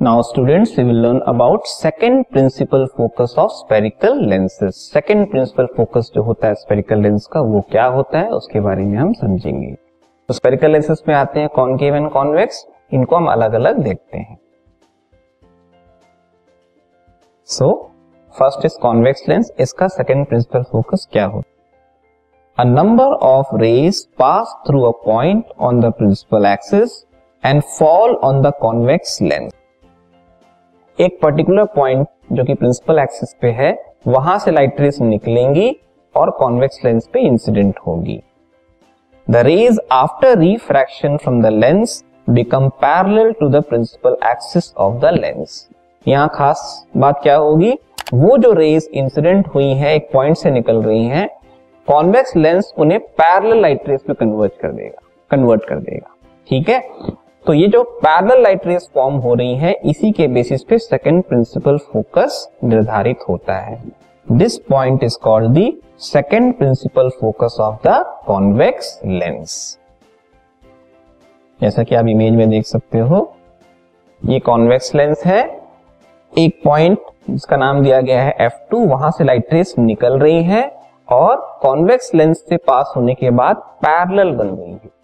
Now, students, we will learn about second principal focus of spherical lenses. Second principal focus जो होता है spherical lens का, वो क्या होता है? उसके बारे में हम समझेंगे। तो spherical lenses में आते हैं कॉन्केव एंड कॉन्वेक्स इनको हम अलग अलग देखते हैं। So first is convex lens इसका सेकेंड प्रिंसिपल फोकस क्या होता है number of rays pass through a point on the principal axis and fall on the convex lens एक पर्टिकुलर पॉइंट जो कि प्रिंसिपल एक्सिस पे है, वहाँ से लाइट रेस निकलेंगी और कॉन्वेक्स लेंस पे इंसिडेंट होगी। The rays after refraction from the lens become parallel to the principal axis of the lens यहाँ खास बात क्या होगी? वो जो रेज इंसिडेंट हुई है, एक पॉइंट से निकल रही हैं कॉन्वेक्स लेंस उन्हें पैरेलल लाइट रेस में कन्वर्ट कर देगा कन्वर्ट कर देगा। ठीक है? तो ये जो पैरल लाइट रेस फॉर्म हो रही है, इसी के बेसिस पे सेकेंड प्रिंसिपल फोकस निर्धारित होता है। This point is called the second principal focus of the convex lens जैसा कि आप इमेज में देख सकते हो, ये कॉन्वेक्स लेंस है। एक पॉइंट जिसका नाम दिया गया है F2 वहाँ से लाइट रेस निकल रही है और कॉन्वेक्स लेंस से पास होने के बाद पैरेलल बन रही है।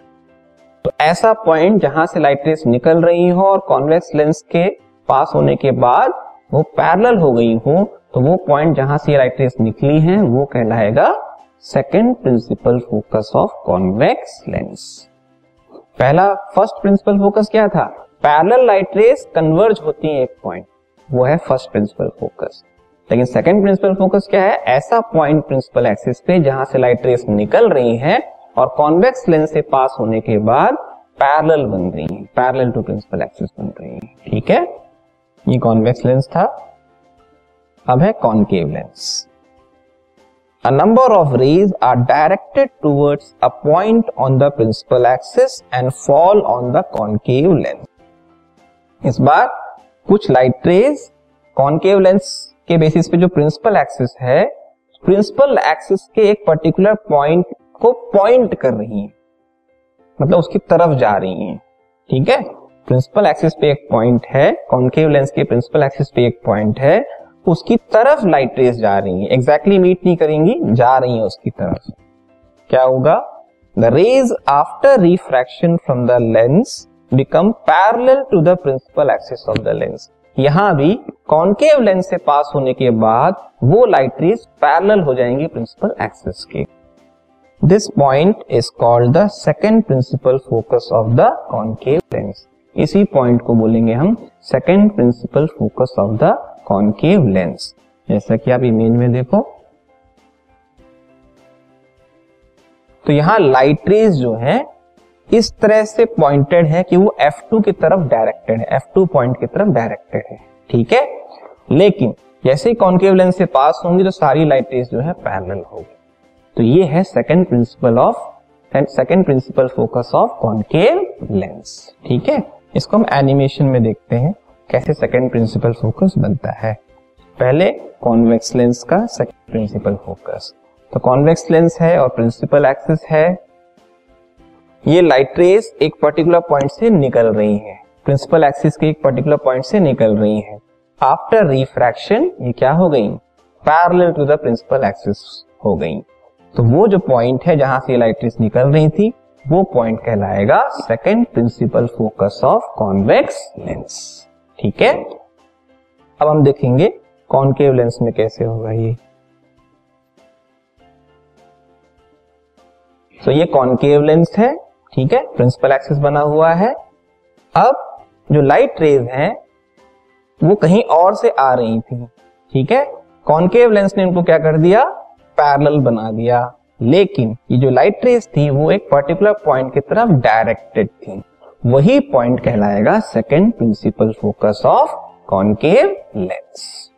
तो ऐसा पॉइंट जहाँ से लाइट रेस निकल रही हो और कॉन्वेक्स लेंस के पास होने के बाद वो पैरेलल हो गई हो तो वो पॉइंट जहाँ से लाइट रेस निकली है, वो कहलाएगा second principal focus of convex lens पहला फ़र्स्ट प्रिंसिपल फोकस क्या था? पैरेलल लाइट रेस कन्वर्ज होती है एक पॉइंट वो है फ़र्स्ट प्रिंसिपल फोकस लेकिन सेकेंड प्रिंसिपल फोकस क्या है? ऐसा पॉइंट प्रिंसिपल एक्सिस पे जहाँ से लाइट रेस निकल रही है और कॉन्वेक्स लेंस से पास होने के बाद पैरेलल बन रही है, पैरेलल टू प्रिंसिपल एक्सिस बन रही है। ठीक है? ये कॉन्वेक्स लेंस था। अब है concave lens. A number of rays are directed towards a point on the principal axis and fall on the concave lens इस बार कुछ लाइट रेज कॉन्केव लेंस के बेसिस पे जो प्रिंसिपल एक्सिस है प्रिंसिपल एक्सिस के एक पर्टिकुलर पॉइंट को पॉइंट कर रही है। मतलब उसकी तरफ़ जा रही है। ठीक है? प्रिंसिपल एक्सिस पे एक पॉइंट है कॉन्केव लेंस के प्रिंसिपल एक्सिस पे एक पॉइंट है, उसकी तरफ़ लाइट रेस जा रही है। एग्जैक्टली मीट नहीं करेंगी, जा रही है उसकी तरफ़। क्या होगा? The rays after refraction from the lens become parallel to the principal axis of the lens यहाँ भी कॉन्केव लेंस से पास होने के बाद वो लाइट रेस पैरेलल हो जाएँगी प्रिंसिपल एक्सिस के। This point is called the second principal focus of the concave lens इसी पॉइंट को बोलेंगे हम second principal focus of the concave lens जैसा कि आप इमेज में देखो। तो यहाँ लाइट रेज जो है, इस तरह से पॉइंटेड है कि वो F2 की तरफ़ डायरेक्टेड है। F2 पॉइंट की तरफ़ डायरेक्टेड है। ठीक है? लेकिन, जैसे ही कॉन्केव लेंस से पास होंगी तो सारी लाइट रेज जो है पैरेलल होगी। तो ये है second principal of second principal focus of concave lens ठीक है? इसको हम एनिमेशन में देखते हैं, कैसे सेकेंड प्रिंसिपल फोकस बनता है। पहले कॉन्वेक्स लेंस का सेकेंड प्रिंसिपल फोकस तो कॉन्वेक्स लेंस है और प्रिंसिपल एक्सिस है। ये लाइट रेस एक पर्टिकुलर पॉइंट से निकल रही है। प्रिंसिपल एक्सिस के एक पर्टिकुलर पॉइंट से निकल रही है। आफ्टर रिफ्रैक्शन ये क्या हो गई? Parallel to the principal axis हो गई। तो वो जो पॉइंट है जहाँ से लाइट रेस निकल रही थी, वो पॉइंट कहलाएगा second principal focus of convex lens ठीक है? अब हम देखेंगे कॉन्केव लेंस में कैसे होगा ये। तो ये कॉन्केव लेंस है, ठीक है? प्रिंसिपल एक्सिस बना हुआ है। अब जो लाइट रेज हैं, वो कहीं और से आ रही थी, ठीक है? कॉन्केव लेंस ने उनको क्या कर दिया? पैरेलल बना दिया। लेकिन ये जो लाइट रेस थी, वो एक पर्टिकुलर पॉइंट की तरफ़ डायरेक्टेड थी। वही पॉइंट कहलाएगा second principal focus of concave lens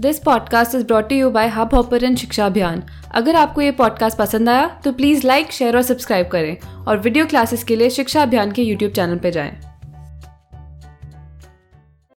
this podcast is brought you by Hub Hopper शिक्षा अभियान अगर आपको ये पॉडकास्ट पसंद आया तो प्लीज़ लाइक शेयर और सब्सक्राइब करें। और वीडियो क्लासेस के लिए शिक्षा अभियान के यूट्यूब चैनल पर जाएँ।